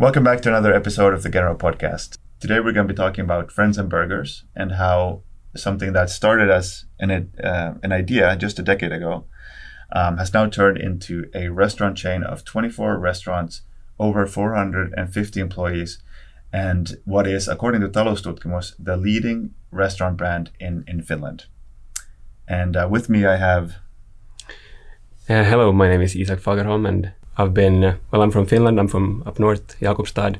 Welcome back to another episode of the Genero Podcast. Today we're going to be talking about Friends and Burgers and how something that started as an, uh, an idea just a decade ago um, has now turned into a restaurant chain of 24 restaurants, over 450 employees, and what is, according to Taloustutkimus, the leading restaurant brand in, in Finland. And uh, with me I have... Uh, hello, my name is Isak Fagerholm and I've been, well, I'm from Finland. I'm from up north, Jakobstad.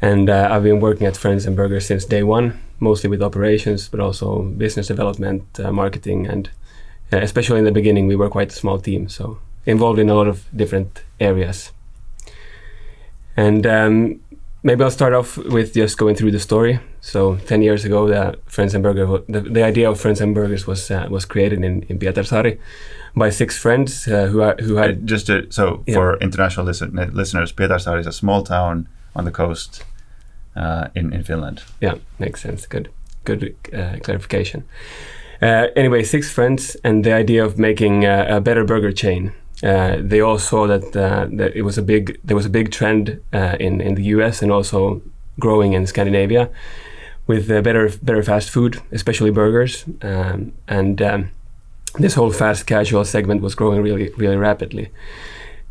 And uh, I've been working at Friends and Burgers since day one, mostly with operations, but also business development, uh, marketing, and uh, especially in the beginning, we were quite a small team, so involved in a lot of different areas. And um, maybe I'll start off with just going through the story. So, 10 years ago, the Friends and Burgers, the, the idea of Friends and Burgers was uh, was created in, in Pietarsaari by six friends uh, who are, who had uh, just to, so yeah. for international listen, listeners, Pietarsaari is a small town on the coast uh, in in Finland. Yeah, makes sense. Good, good uh, clarification. Uh, anyway, six friends, and the idea of making a better burger chain. They all saw that that it was a big there was a big trend in in the U.S. and also growing in Scandinavia with better better fast food, especially burgers, um, and um, this whole fast casual segment was growing really, really rapidly.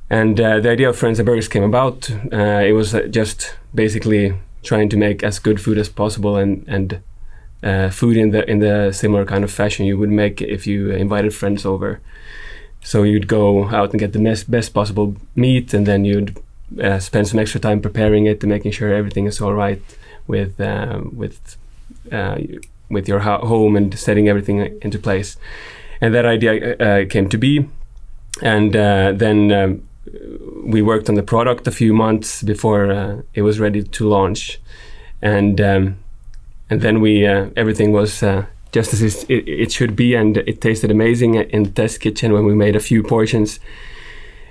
And uh, the idea of Friends and Burgers came about. Uh, it was uh, just basically trying to make as good food as possible and and uh, food in the in the similar kind of fashion you would make if you invited friends over. So you'd go out and get the best, best possible meat, and then you'd uh, spend some extra time preparing it and making sure everything is all right with uh, with with your home and setting everything into place and that idea uh, came to be. And uh, then um, we worked on the product a few months before uh, it was ready to launch, and um, and then we everything was just as it, it, should be, and it tasted amazing in the test kitchen when we made a few portions.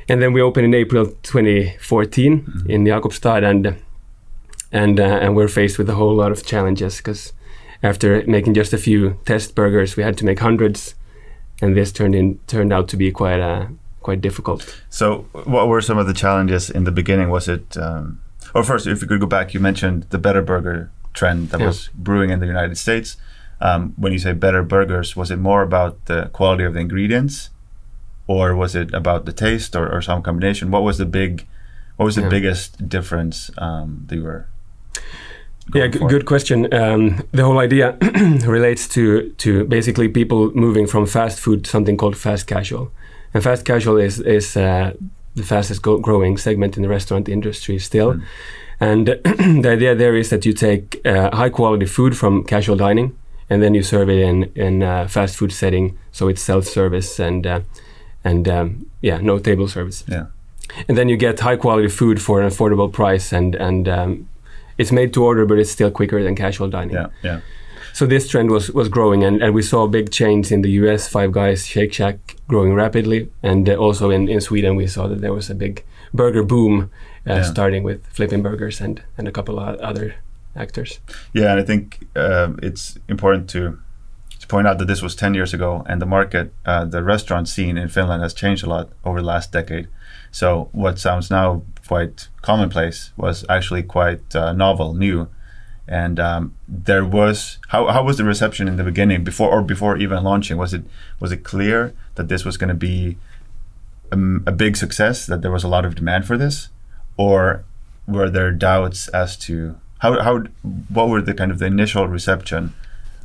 And then we opened in April 2014 mm-hmm. in Jakobstad, and and uh, and we're faced with a whole lot of challenges because after making just a few test burgers, we had to make hundreds, and this turned in turned out to be quite uh, quite difficult. So, what were some of the challenges in the beginning? Was it, um, or first, if you could go back, you mentioned the better burger trend that yeah. was brewing in the United States. Um, when you say better burgers, was it more about the quality of the ingredients, or was it about the taste, or, or some combination? What was the big, what was the yeah. biggest difference um, that you were yeah, good question. Um, the whole idea relates to to basically people moving from fast food to something called fast casual, and fast casual is is uh, the fastest growing segment in the restaurant industry still. Mm. And the idea there is that you take uh, high quality food from casual dining, and then you serve it in in a fast food setting, so it's self service and uh, and um, yeah, no table service. Yeah and then you get high quality food for an affordable price and and um, it's made to order, but it's still quicker than casual dining. Yeah, yeah. So this trend was was growing, and, and we saw big chains in the U.S. Five Guys, Shake Shack growing rapidly, and uh, also in, in Sweden we saw that there was a big burger boom, uh, yeah. starting with Flipping Burgers and and a couple of other actors. Yeah, and I think uh, it's important to to point out that this was 10 years ago, and the market, uh, the restaurant scene in Finland has changed a lot over the last decade. So what sounds now quite commonplace was actually quite uh, novel, new, and um, there was how, how was the reception in the beginning before or before even launching? Was it was it clear that this was going to be a, a, big success? That there was a lot of demand for this, or were there doubts as to how how what were the kind of the initial reception?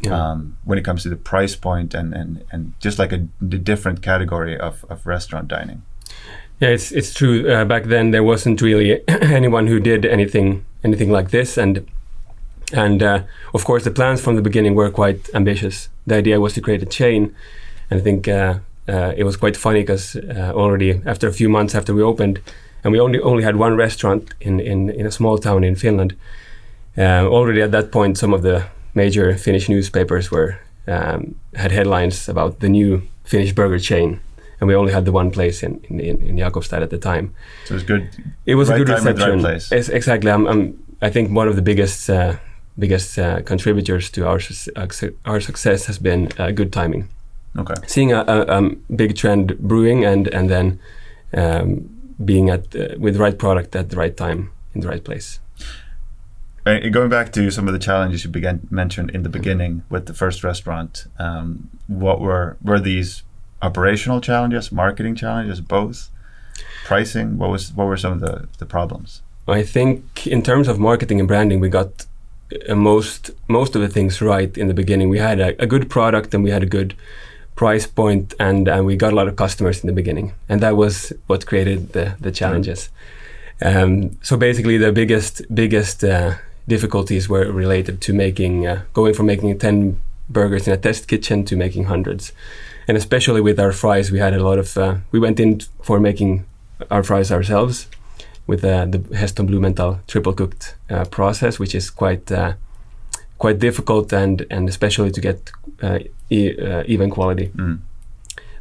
Yeah. Um, when it comes to the price point and, and, and just like a the different category of, of restaurant dining. Yeah, it's it's true. Uh, back then, there wasn't really anyone who did anything anything like this, and and uh, of course, the plans from the beginning were quite ambitious. The idea was to create a chain, and I think uh, uh it was quite funny because uh, already after a few months after we opened, and we only only had one restaurant in in, in a small town in Finland. Uh, already at that point, some of the major Finnish newspapers were um, had headlines about the new Finnish burger chain and we only had the one place in in, in Jakobstad at the time. So it was good. It was right a good reception. Right exactly. I'm, I'm, i think one of the biggest uh, biggest uh, contributors to our uh, our success has been uh, good timing. Okay. Seeing a, a, a, big trend brewing and and then um, being at uh, with the right product at the right time in the right place. Uh, going back to some of the challenges you began mentioned in the beginning with the first restaurant, um, what were were these operational challenges, marketing challenges, both? Pricing? What was what were some of the, the problems? I think in terms of marketing and branding, we got uh, most most of the things right in the beginning. We had a, a, good product and we had a good price point, and and we got a lot of customers in the beginning, and that was what created the the challenges. Mm. Um, so basically, the biggest biggest uh, difficulties were related to making uh, going from making ten burgers in a test kitchen to making hundreds, and especially with our fries, we had a lot of uh, we went in for making our fries ourselves with uh, the Heston Blumenthal triple cooked uh, process, which is quite uh, quite difficult and and especially to get uh, e uh, even quality. Mm.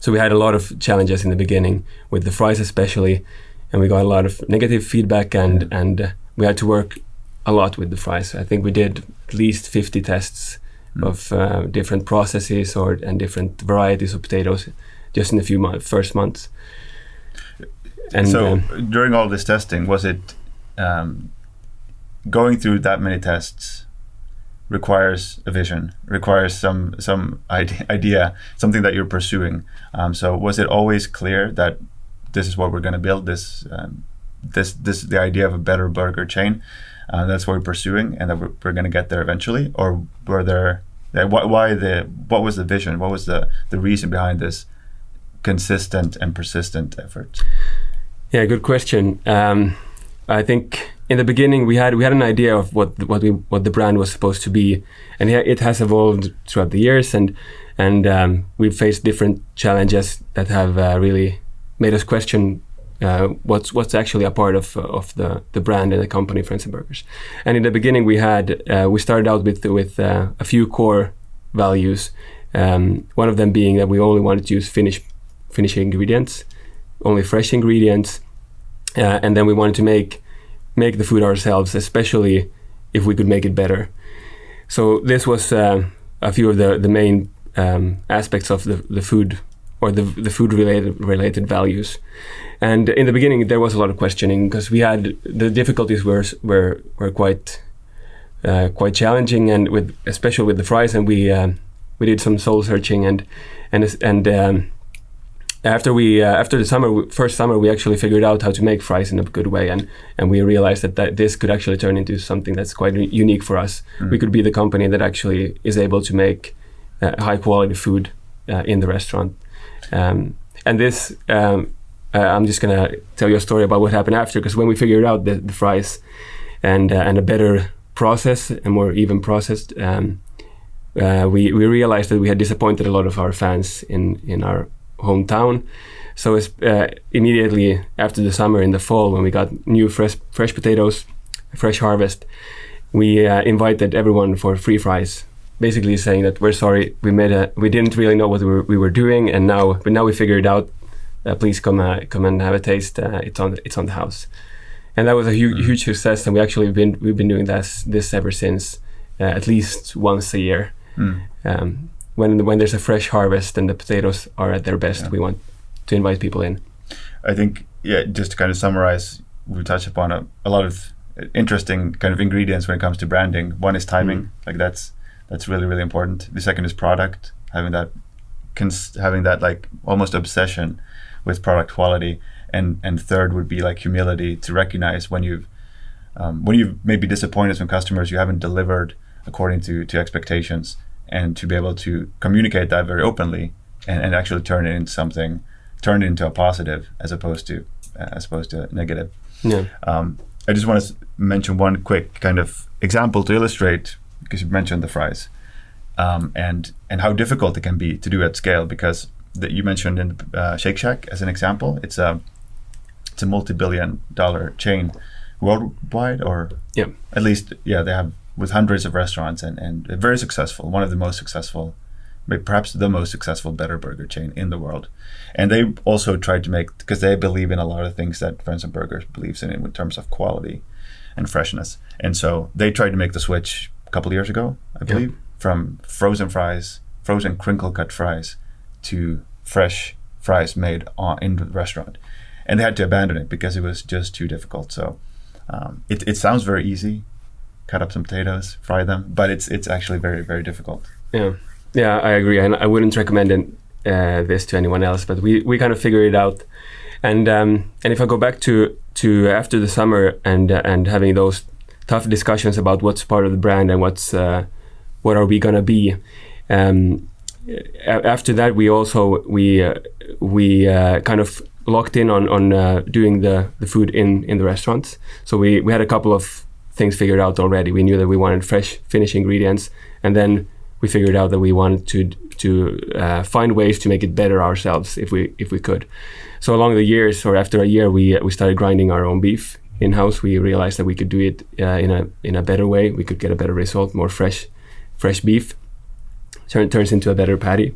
So we had a lot of challenges in the beginning with the fries, especially, and we got a lot of negative feedback and and uh, we had to work a lot with the fries. I think we did at least 50 tests mm. of different processes or and different varieties of potatoes just in a few mo first months. And so um, during all this testing, was it um, going through that many tests requires a vision, requires some some idea, something that you're pursuing. Um, so was it always clear that this is what we're going to build? This um, this this the idea of a better burger chain. Uh, that's what we're pursuing, and that we're, we're going to get there eventually. Or were there? Why, why the? What was the vision? What was the the reason behind this consistent and persistent effort? Yeah, good question. Um, I think in the beginning we had we had an idea of what what we what the brand was supposed to be, and it has evolved throughout the years, and and um, we've faced different challenges that have uh, really made us question uh, what's what's actually a part of uh, of the the brand and the company Friends and Burgers. And in the beginning, we had uh, we started out with with uh, a few core values. Um, one of them being that we only wanted to use Finnish Finnish ingredients, only fresh ingredients, uh, and then we wanted to make make the food ourselves, especially if we could make it better. So this was uh, a few of the the main um, aspects of the the food or the the food related related values. And in the beginning, there was a lot of questioning because we had the difficulties were were were quite uh, quite challenging, and with especially with the fries, and we uh, we did some soul searching and and and um, after we uh, after the summer first summer we actually figured out how to make fries in a good way and and we realized that, that this could actually turn into something that's quite unique for us mm. we could be the company that actually is able to make uh, high quality food uh, in the restaurant um, and this um, uh, I'm just gonna tell you a story about what happened after because when we figured out the, the fries and uh, and a better process a more even processed um, uh, we, we realized that we had disappointed a lot of our fans in, in our hometown. So uh, immediately after the summer in the fall, when we got new fresh fresh potatoes, fresh harvest, we uh, invited everyone for free fries. Basically saying that we're sorry, we made a, we didn't really know what we were, we were doing, and now but now we figured out. Uh, please come uh, come and have a taste. Uh, it's on the, it's on the house, and that was a hu- mm. huge success. And we actually been we've been doing this this ever since, uh, at least once a year. Mm. Um, when when there's a fresh harvest and the potatoes are at their best, yeah. we want to invite people in. I think yeah, just to kind of summarize, we touched upon a, a lot of interesting kind of ingredients when it comes to branding. One is timing, mm. like that's that's really really important. The second is product, having that cons- having that like almost obsession with product quality, and and third would be like humility to recognize when you've um, when you've maybe disappointed some customers, you haven't delivered according to to expectations, and to be able to communicate that very openly and, and actually turn it into something, turn it into a positive as opposed to uh, as opposed to negative. Yeah. Um, I just want to mention one quick kind of example to illustrate because you mentioned the fries um, and and how difficult it can be to do at scale because that you mentioned in uh, Shake Shack as an example, it's a it's a multi-billion dollar chain worldwide or yeah at least yeah they have with hundreds of restaurants and, and very successful, one of the most successful, perhaps the most successful Better Burger chain in the world. And they also tried to make, because they believe in a lot of things that Friends and Burgers believes in in terms of quality and freshness. And so they tried to make the switch a couple of years ago, I believe, yeah. from frozen fries, frozen crinkle cut fries to fresh fries made on, in the restaurant. And they had to abandon it because it was just too difficult. So Um, it, it sounds very easy. Cut up some potatoes, fry them, but it's it's actually very very difficult. Yeah, yeah, I agree, and I wouldn't recommend it, uh, this to anyone else. But we, we kind of figured it out, and um, and if I go back to to after the summer and uh, and having those tough discussions about what's part of the brand and what's uh, what are we gonna be. Um, after that, we also we uh, we uh, kind of locked in on on uh, doing the the food in in the restaurants. So we we had a couple of things figured out already. We knew that we wanted fresh finished ingredients, and then we figured out that we wanted to to uh, find ways to make it better ourselves if we if we could. So along the years, or after a year, we we started grinding our own beef in house. We realized that we could do it uh, in a in a better way. We could get a better result, more fresh fresh beef. Turn, turns into a better patty,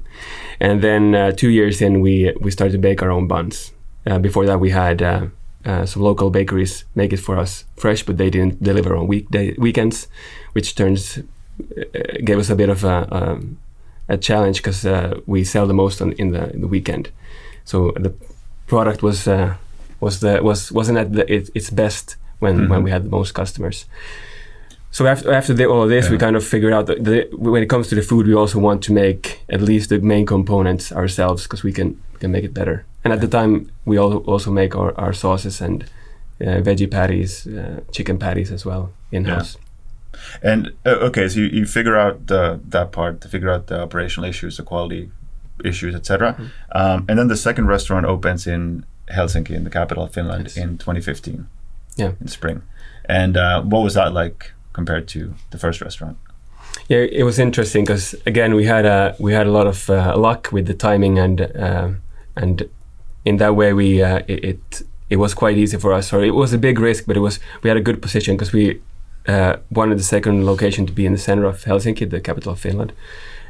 and then uh, two years in, we we started to bake our own buns. Uh, before that, we had uh, uh, some local bakeries make it for us fresh, but they didn't deliver on weekday weekends, which turns uh, gave us a bit of a, um, a challenge because uh, we sell the most on in the, in the weekend. So the product was uh, was the was wasn't at the, it, its best when when Mhm. we had the most customers. So after after the, all of this, we kind of figured out that the, when it comes to the food, we also want to make at least the main components ourselves because we can we can make it better. And at the time, we all also make our, our sauces and uh, veggie patties, uh, chicken patties as well in house. And uh, okay, so you, you figure out the, that part, to figure out the operational issues, the quality issues, etc. Mm-hmm. Um, and then the second restaurant opens in Helsinki, in the capital of Finland, Yes. in 2015. Yeah. in spring. And uh, what was that like compared to the first restaurant? Yeah, it was interesting because again we had a we had a lot of uh, luck with the timing and uh, and in that way we uh, it, it it was quite easy for us. Or it was a big risk, but it was we had a good position because we uh, wanted the second location to be in the center of Helsinki, the capital of Finland,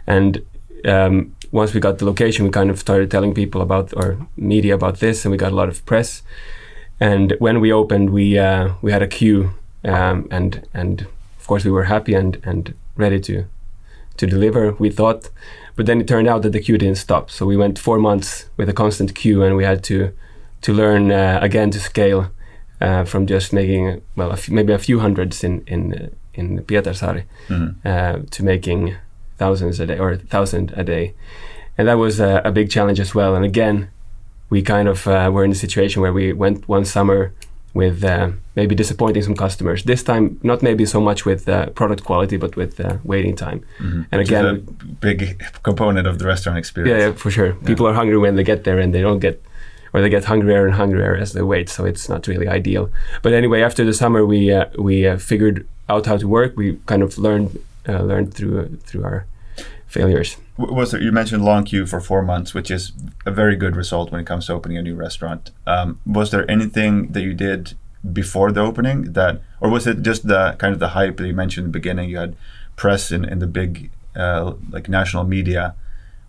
and um, once we got the location, we kind of started telling people about or media about this, and we got a lot of press. And when we opened, we uh, we had a queue, um, and and course we were happy and and ready to to deliver. We thought, but then it turned out that the queue didn't stop. So we went four months with a constant queue, and we had to to learn uh, again to scale uh, from just making well a few, maybe a few hundreds in in in Pietarsaari Mhm. uh, to making thousands a day or thousand a day, and that was a, a big challenge as well. And again, we kind of uh, were in a situation where we went one summer with uh, maybe disappointing some customers. This time, not maybe so much with uh, product quality, but with uh, waiting time. Mhm. And Which again, a big component of the restaurant experience. Yeah, yeah, for sure. People are hungry when they get there, and they don't get, or they get hungrier and hungrier as they wait. So it's not really ideal. But anyway, after the summer, we uh, we uh, figured out how to work. We kind of learned uh, learned through uh, through our failures. Was there, you mentioned long queue for four months, which is a very good result when it comes to opening a new restaurant. Um, was there anything that you did before the opening that, or was it just the kind of the hype that you mentioned in the beginning? You had press in, in the big uh, like national media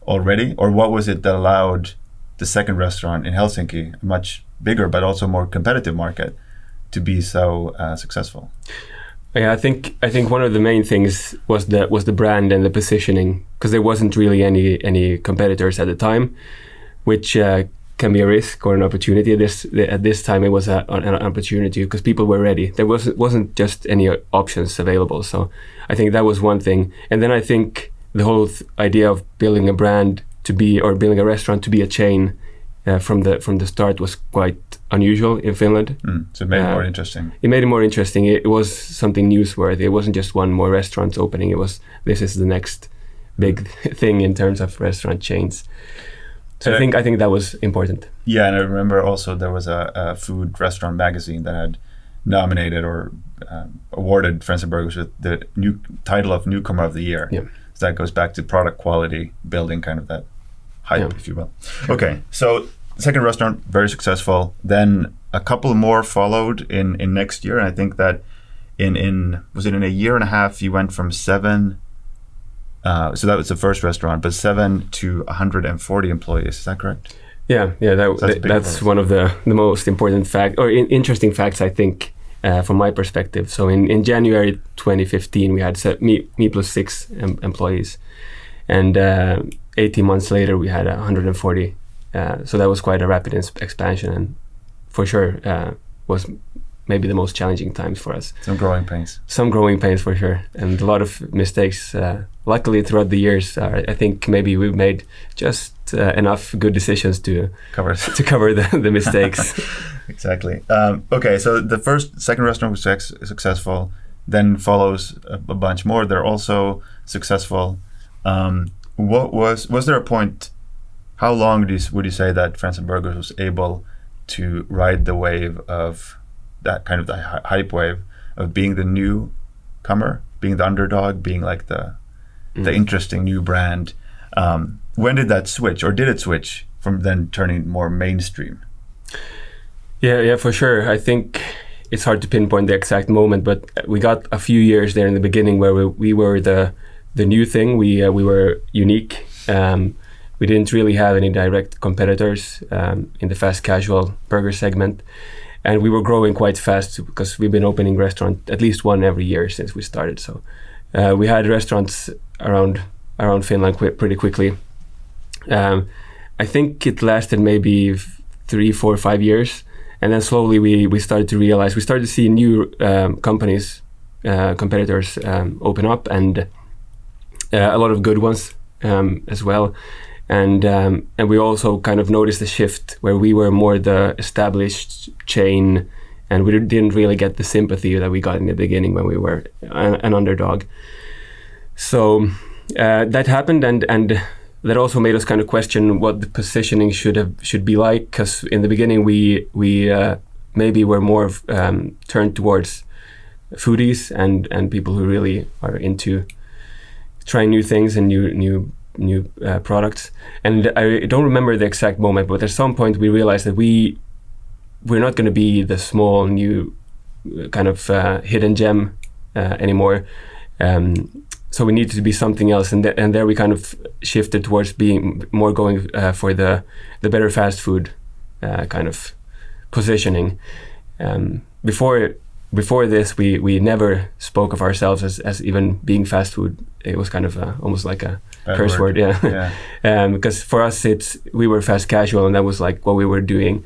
already, or what was it that allowed the second restaurant in Helsinki, a much bigger but also more competitive market, to be so uh, successful? Yeah, I think I think one of the main things was the was the brand and the positioning because there wasn't really any any competitors at the time, which uh, can be a risk or an opportunity. This at this time it was a, an opportunity because people were ready. There was wasn't just any options available. So I think that was one thing. And then I think the whole th- idea of building a brand to be or building a restaurant to be a chain uh, from the from the start was quite unusual in Finland Mm, so it made it Uh, more interesting. it made it more interesting. It, it was something newsworthy. It wasn't just one more restaurant opening. It was this is the next big thing in terms of restaurant chains. So I Uh, think I think that was important. Yeah, and I remember also there was a, a food restaurant magazine that had nominated or um, awarded Friends and Burgers with the new title of Newcomer of the Year. Yeah. So that goes back to product quality, building kind of that hype, Yeah. if you will. Okay, so second restaurant very successful. Then a couple more followed in in next year, and I think that in in was it in a year and a half you went from seven. Uh, so that was the first restaurant, but seven to 140 employees. Is that correct? Yeah, yeah. That, So that's that- that's one of the the most important fact or in, interesting facts I think uh, from my perspective. So in, in January 2015, we had se- me me plus six em- employees, and uh, 18 months later we had 140. Uh, so that was quite a rapid expansion, and for sure uh, was maybe the most challenging times for us. Some growing pains. Some growing pains for sure, and a lot of mistakes. Luckily, throughout the years, uh, I think maybe we've made just uh, enough good decisions to cover to cover the, the mistakes. exactly. Um, okay, so the first, second restaurant was successful. Then follows a, a, bunch more. They're also successful. Um, what was was there a point? How long would you, would you say that Friends and Burgers was able to ride the wave of that kind of the hype wave of being the newcomer, being the underdog, being like the mm. the interesting new brand. Um, when did that switch, or did it switch from then turning more mainstream? Yeah, yeah, for sure. I think it's hard to pinpoint the exact moment, but we got a few years there in the beginning where we, we were the the new thing. We uh, we were unique. Um, we didn't really have any direct competitors um, in the fast casual burger segment and we were growing quite fast because we've been opening restaurant at least one every year since we started. So uh, we had restaurants around around Finland qu- pretty quickly. Um, I think it lasted maybe three, four, five years, and then slowly we we started to realize we started to see new um, companies, uh, competitors um, open up, and uh, a lot of good ones um, as well and um, and we also kind of noticed a shift where we were more the established chain, and we didn't really get the sympathy that we got in the beginning when we were an, an underdog. So uh, that happened, and and that also made us kind of question what the positioning should have should be like. Because in the beginning, we we uh, maybe were more um, turned towards foodies and and people who really are into trying new things and new new new uh, products. And I don't remember the exact moment, but at some point we realized that we we're not going to be the small new uh, kind of uh, hidden gem uh, anymore. Um, so we needed to be something else, and, th- and there we kind of shifted towards being more going uh, for the the better fast food uh, kind of positioning. Um, before before this, we we never spoke of ourselves as, as even being fast food. It was kind of almost like a Bad curse word, word yeah. yeah. um, because for us, it's we were fast casual, and that was like what we were doing.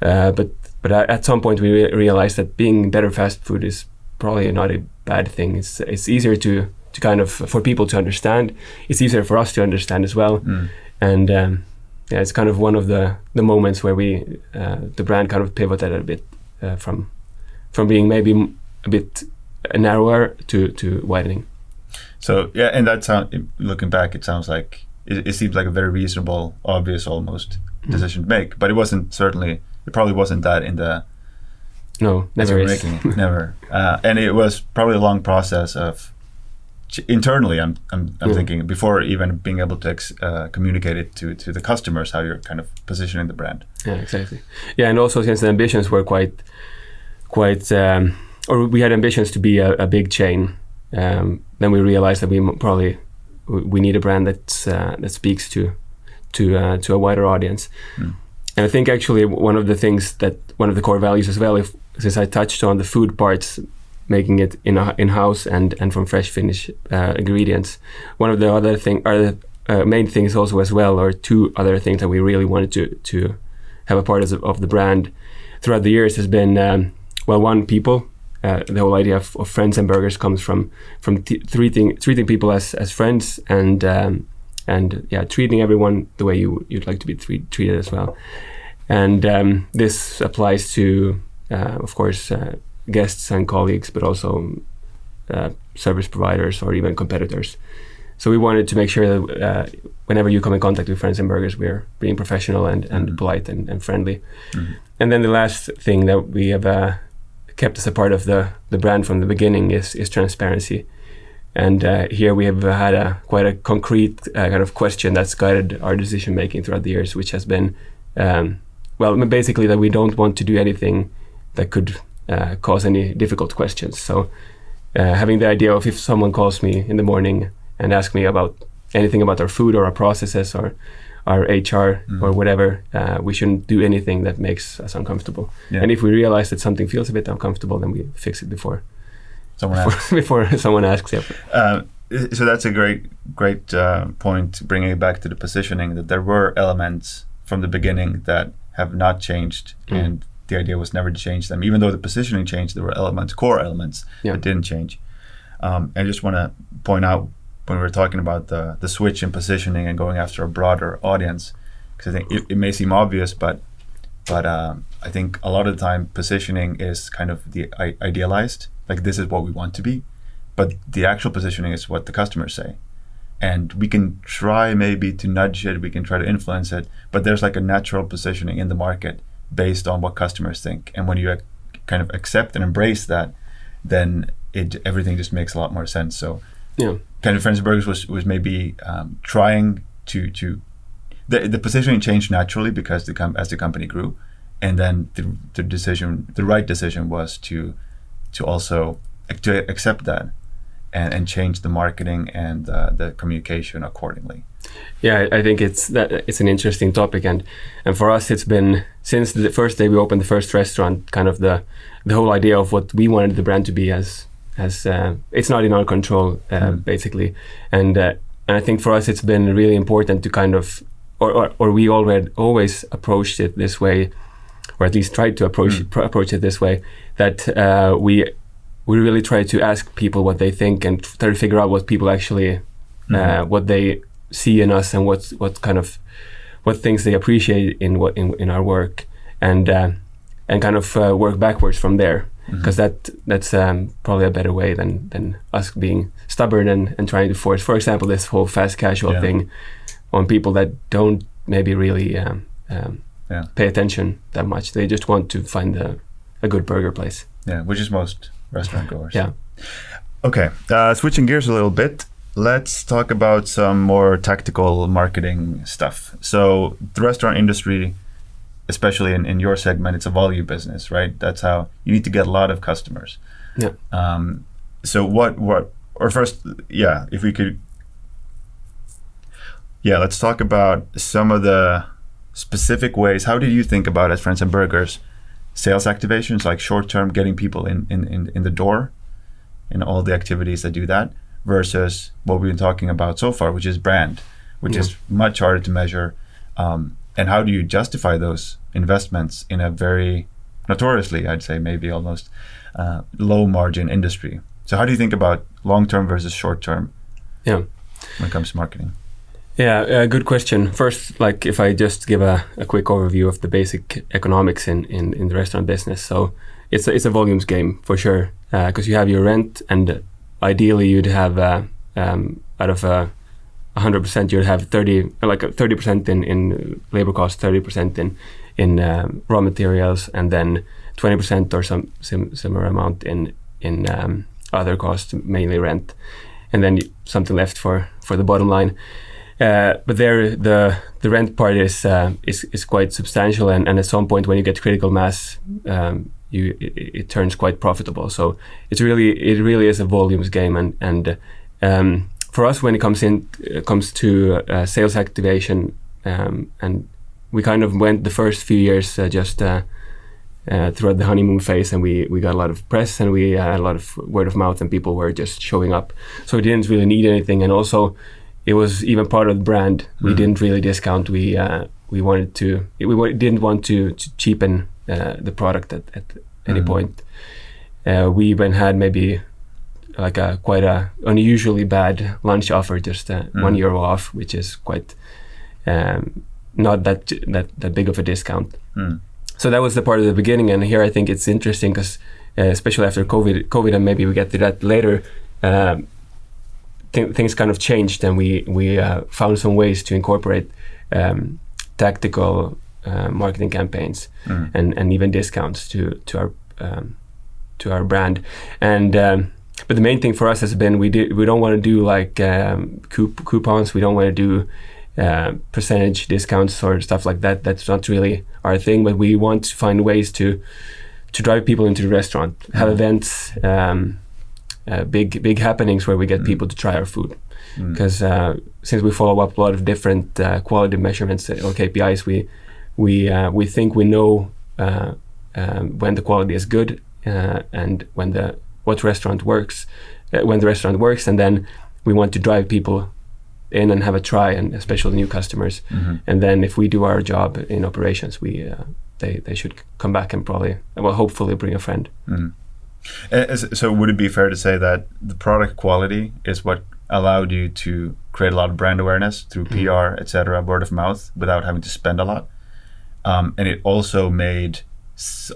Uh, but but at some point, we re- realized that being better fast food is probably not a bad thing. It's it's easier to to kind of for people to understand. It's easier for us to understand as well, mm. and um, yeah, it's kind of one of the the moments where we uh, the brand kind of pivoted a bit uh, from from being maybe a bit narrower to to widening. So yeah, and that sound looking back, it sounds like it, it seems like a very reasonable, obvious almost mm. decision to make. But it wasn't certainly. It probably wasn't that in the. No, never. Making, never, uh, and it was probably a long process of internally. I'm I'm, I'm mm. thinking before even being able to ex, uh, communicate it to to the customers how you're kind of positioning the brand. Yeah, exactly. Yeah, and also since the ambitions were quite, quite, um, or we had ambitions to be a, a big chain um, then we realized that we probably we need a brand that uh, that speaks to to uh, to a wider audience. Mm. And I think actually one of the things that one of the core values as well, if since I touched on the food parts, making it in in house and and from fresh Finnish uh, ingredients, one of the other thing the uh, main things also as well, or two other things that we really wanted to to have a part of, of the brand throughout the years has been um, well, one people. Uh, the whole idea of, of, friends and burgers comes from from treating treating people as as friends and um, and yeah treating everyone the way you you'd like to be treat, treated as well. And um, this applies to uh, of course uh, guests and colleagues but also uh, service providers or even competitors so we wanted to make sure that uh, whenever you come in contact with friends and burgers we're being professional and, and mm-hmm. polite and, and friendly mm-hmm. and then the last thing that we have uh, kept us a part of the, the brand from the beginning is, is transparency. And uh, here we have had a quite a concrete uh, kind of question that's guided our decision making throughout the years, which has been, um, well, basically that we don't want to do anything that could uh, cause any difficult questions. So uh, having the idea of if someone calls me in the morning and asks me about anything about our food or our processes or our HR mm. or whatever, uh, we shouldn't do anything that makes us uncomfortable. Yeah. And if we realize that something feels a bit uncomfortable, then we fix it before someone before, asks. before someone asks. Yeah. Uh, so that's a great, great uh, point. Bringing it back to the positioning, that there were elements from the beginning that have not changed, mm. and the idea was never to change them, even though the positioning changed. There were elements, core elements, Yeah. that didn't change. Um, I just want to point out when we were talking about the the switch in positioning and going after a broader audience, because I think it, it may seem obvious, but but um, I think a lot of the time positioning is kind of the I- idealized, like this is what we want to be, but the actual positioning is what the customers say, and we can try maybe to nudge it, we can try to influence it, but there's like a natural positioning in the market based on what customers think, and when you ac- kind of accept and embrace that, then it everything just makes a lot more sense. So Yeah. kind of Friends and Burgers was was maybe um, trying to to the the positioning changed naturally because the com- as the company grew, and then the the decision the right decision was to to also to accept that and and change the marketing and uh, the communication accordingly. Yeah, I- think it's that it's an interesting topic, and and for us, it's been since the first day we opened the first restaurant, kind of the the whole idea of what we wanted the brand to be as as uh, it's not in our control, uh, Mm. basically, and uh, and I think for us, it's been really important to kind of or or, or we already always approached it this way, or at least tried to approach Mm. pro- approach it this way, that uh, we we really try to ask people what they think and try to figure out what people actually uh, what they see in us and what what kind of what things they appreciate in what in, in our work and uh, and kind of uh, work backwards from there Mm-hmm. because that that's um, probably a better way than than us being stubborn and, and trying to force for example this whole fast casual Yeah. thing on people that don't maybe really um, um, Yeah. pay attention that much they just want to find a, a good burger place Yeah, which is most restaurant goers. yeah Okay, uh, switching gears a little bit, let's talk about some more tactical marketing stuff. So, the restaurant industry, especially in, in your segment, it's a volume business, right? That's how you need to get a lot of customers. Yeah. Um, so, what, what, or first, yeah, if we could, yeah, let's talk about some of the specific ways. How do you think about as Friends and Burgers? Sales activations, like short term, getting people in, in, in, in the door, in all the activities that do that versus what we've been talking about so far, which is brand, which Yeah. is much harder to measure. Um, and how do you justify those investments in a very notoriously, I'd say, maybe almost uh, low margin industry? So, how do you think about long term versus short term yeah when it comes to marketing? Yeah, uh, good question. First, like if I just give a, a quick overview of the basic economics in, in, in the restaurant business. So it's a, it's a volumes game for sure because you have your rent and ideally you'd have uh, um, out of a hundred percent you'd have thirty like thirty percent in, in labor costs, thirty percent in in um, raw materials, and then twenty percent or some sim- similar amount in in um, other costs, mainly rent, and then something left for for the bottom line. Uh, but there, the the rent part is uh, is is quite substantial, and, and at some point when you get critical mass, um, you it, it turns quite profitable. So it's really it really is a volumes game, and and um, for us when it comes in uh, comes to uh, sales activation, um, and we kind of went the first few years uh, just. Uh, uh, throughout the honeymoon phase, and we, we got a lot of press and we had a lot of word of mouth, and people were just showing up. So we didn't really need anything, and also it was even part of the brand. We Mhm. didn't really discount. We uh, we wanted to. We didn't want to, to cheapen the product at, at any Mhm. point. Uh, we even had maybe like a quite a unusually bad lunch offer, just uh, one Mm. euro off, which is quite um, not that that that big of a discount. Hmm. So that was the part of the beginning, and here I think it's interesting because, uh, especially after COVID, COVID, and maybe we get to that later. Um, th- things kind of changed, and we we uh, found some ways to incorporate um, tactical uh, marketing campaigns Hmm. and, and even discounts to to our um, to our brand. And um, but the main thing for us has been we do we don't want to do like um, coup- coupons. We don't want to do uh, percentage discounts or stuff like that. That's not really our thing. But we want to find ways to to drive people into the restaurant, have Mhm. events. Um, uh, big big happenings where we get Mm. people to try our food because uh, since we follow up a lot of different uh, quality measurements uh, or KPIs, we we uh, we think we know uh, um, when the quality is good uh, and when the what restaurant works, uh, when the restaurant works, and then we want to drive people in and have a try, and especially new customers. Mhm. And then if we do our job in operations, we uh, they they should come back and probably well hopefully bring a friend. Mm. So would it be fair to say that the product quality is what allowed you to create a lot of brand awareness through mm. PR, etc., word of mouth, without having to spend a lot, um, and it also made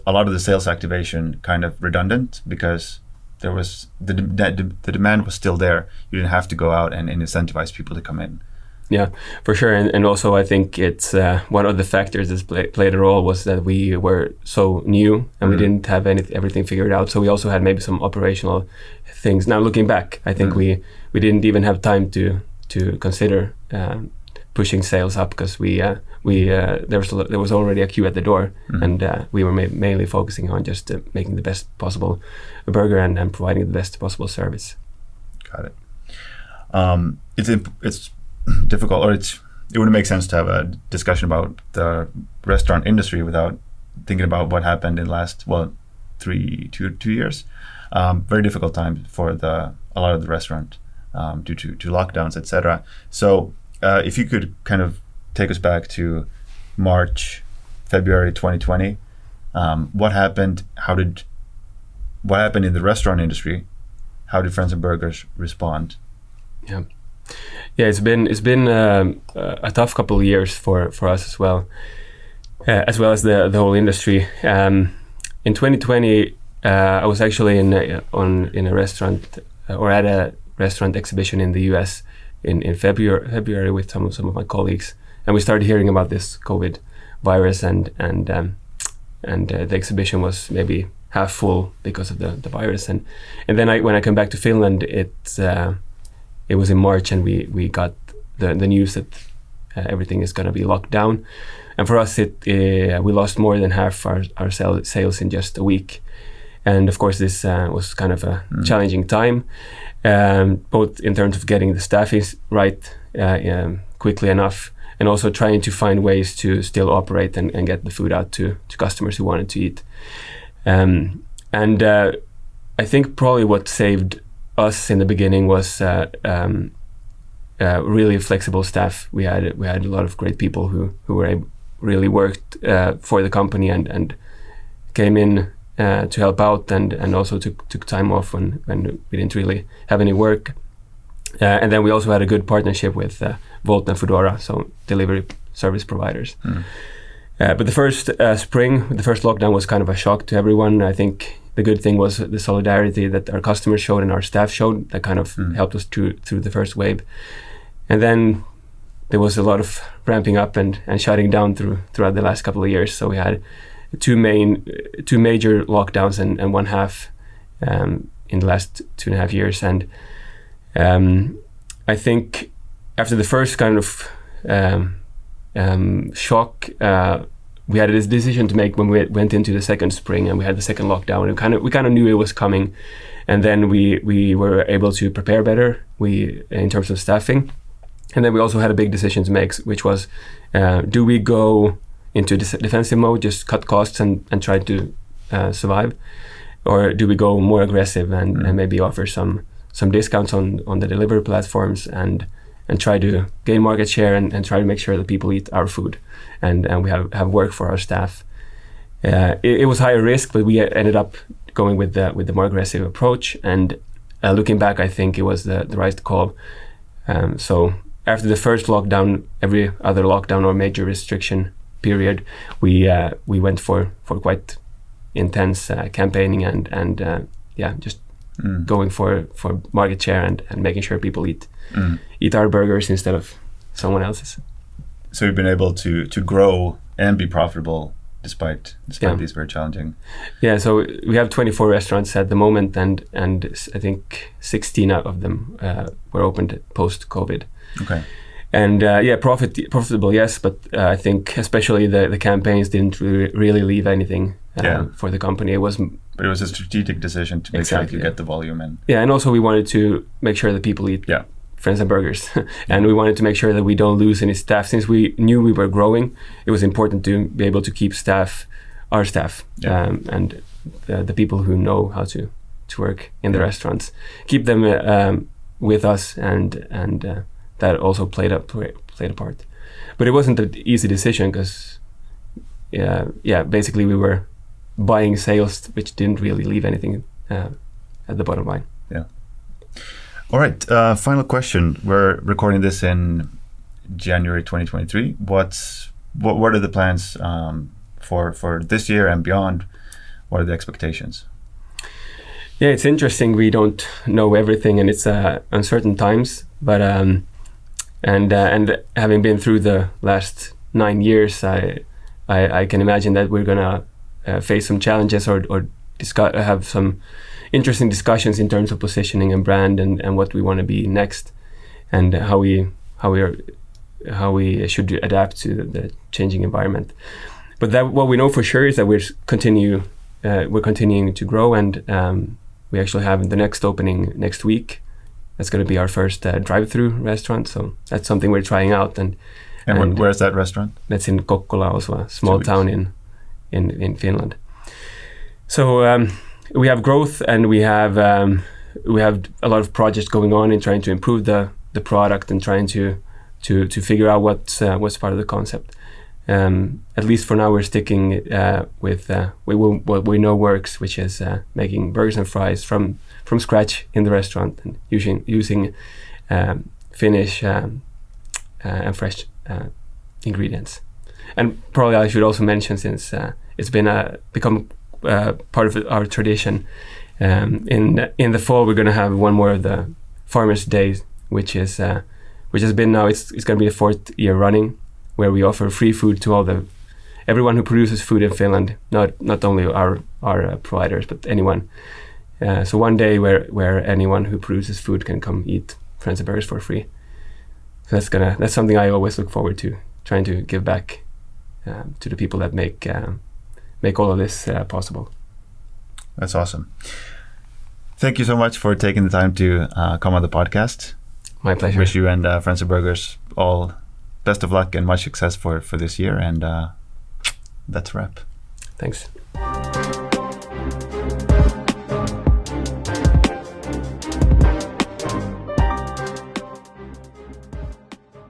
a lot of the sales activation kind of redundant because there was the, de- the demand was still there. You didn't have to go out and, and incentivize people to come in. Yeah, for sure, and, and also I think it's uh, one of the factors that play, played a role was that we were so new and mm-hmm. we didn't have any, everything figured out. So we also had maybe some operational things. Now looking back, I think mm-hmm. we we didn't even have time to to consider um, pushing sales up because we uh, we uh, there was there was already a queue at the door, mm-hmm. and uh, we were ma- mainly focusing on just uh, making the best possible burger and, and providing the best possible service. Got it. Um, it's imp- it's difficult, or it's it wouldn't make sense to have a discussion about the restaurant industry without thinking about what happened in the last well three two two years. Um, very difficult time for the a lot of the restaurant um, due to, to lockdowns, etc. So uh, if you could kind of take us back to March, February 2020, um, what happened? How did what happened in the restaurant industry? How did Friends and Burgers respond? Yeah. Yeah, it's been it's been um, a tough couple of years for for us as well, uh, as well as the the whole industry. Um, in 2020, uh, I was actually in a, on in a restaurant uh, or at a restaurant exhibition in the U.S. in in February February with some some of my colleagues, and we started hearing about this COVID virus, and and um, and uh, the exhibition was maybe half full because of the, the virus, and and then I when I come back to Finland, it uh, it was in March, and we we got the the news that uh, everything is going to be locked down. And for us, it uh, we lost more than half our, our sales in just a week. And of course, this uh, was kind of a mm. challenging time, um, both in terms of getting the staffing right uh, um, quickly enough, and also trying to find ways to still operate and, and get the food out to, to customers who wanted to eat. Um, and uh, I think probably what saved us in the beginning was uh, um, uh, really flexible staff. We had we had a lot of great people who who were able, really worked uh, for the company and and came in uh, to help out and and also took took time off when when we didn't really have any work. Uh, and then we also had a good partnership with uh, Wolt and Foodora, so delivery service providers. Mm. but the first spring, the first lockdown was kind of a shock to everyone. I think the good thing was the solidarity that our customers showed and our staff showed that kind of mm. helped us through through the first wave. And then there was a lot of ramping up and, and shutting down through throughout the last couple of years. So we had two main two major lockdowns and, and one half um, in the last two and a half years. And um, I think after the first kind of um, um shock, uh, we had this decision to make when we went into the second spring and we had the second lockdown. And kind of we kind of knew it was coming, and then we we were able to prepare better. We in terms of staffing, and then we also had a big decision to make, which was, uh, do we go into defensive mode, just cut costs and and try to uh, survive, or do we go more aggressive and, mm. and maybe offer some some discounts on on the delivery platforms and and try to gain market share and, and try to make sure that people eat our food and, and we have, have work for our staff. Uh, it, it, was higher risk, but we ended up going with the with the more aggressive approach. And uh, looking back, I think it was the, the right call. Um, so after the first lockdown, every other lockdown or major restriction period, we uh, we went for for quite intense uh, campaigning and and uh, yeah, just mm. going for for market share and, and making sure people eat mm. eat our burgers instead of someone else's. So we've been able to to grow and be profitable despite despite yeah. these very challenging. Yeah, so we have 24 restaurants at the moment, and and I think 16 out of them uh, were opened post COVID. Okay. And uh, yeah, profit profitable, yes, but uh, I think especially the the campaigns didn't re- really leave anything uh, yeah. for the company. It was but it was a strategic decision to make exactly, sure you yeah. get the volume in. Yeah, and also we wanted to make sure that people eat yeah. Friends and Burgers, and we wanted to make sure that we don't lose any staff. Since we knew we were growing, it was important to be able to keep staff, our staff, yeah. um, and the, the, people who know how to to work in the restaurants, keep them uh, um, with us, and and uh, that also played a played a part. But it wasn't an easy decision because yeah, yeah, basically we were buying sales which didn't really leave anything uh, at the bottom line. Yeah. All right. Uh, final question. We're recording this in January 2023. What's what? What are the plans um, for for this year and beyond? What are the expectations? Yeah, it's interesting. We don't know everything, and it's uh, uncertain times. But um, and uh, and having been through the last nine years, I I, I can imagine that we're gonna uh, face some challenges or or discuss have some interesting discussions in terms of positioning and brand and, and what we want to be next, and how we how we are how we should adapt to the changing environment. But that what we know for sure is that we're continue uh, we're continuing to grow and um, we actually have the next opening next week. That's going to be our first uh, drive-through restaurant. So that's something we're trying out. And, And, And- where's that restaurant? that's in Kokkola, also a small town in, in in Finland. So um, we have growth, and we have um, we have a lot of projects going on in trying to improve the the product and trying to to to figure out what's uh, what's part of the concept. Um, at least for now, we're sticking uh, with uh, we will, what we know works, which is uh, making burgers and fries from from scratch in the restaurant and using using um, Finnish um, uh, and fresh uh, ingredients. And probably I should also mention, since uh, it's been uh, become uh, part of our tradition, um, in in the fall we're going to have one more of the Farmers' Days, which is uh, which has been now it's it's going to be the fourth year running, where we offer free food to all the everyone who produces food in Finland, not not only our our uh, providers but anyone. Uh, so one day where where anyone who produces food can come eat Burgers for free. So that's gonna that's something I always look forward to, trying to give back to the people that make um, make all of this uh, possible. That's awesome. Thank you so much for taking the time to uh, come on the podcast. My pleasure. Wish you and uh, Friends & Brgrs all best of luck and much success for for this year. And uh, that's a wrap. Thanks.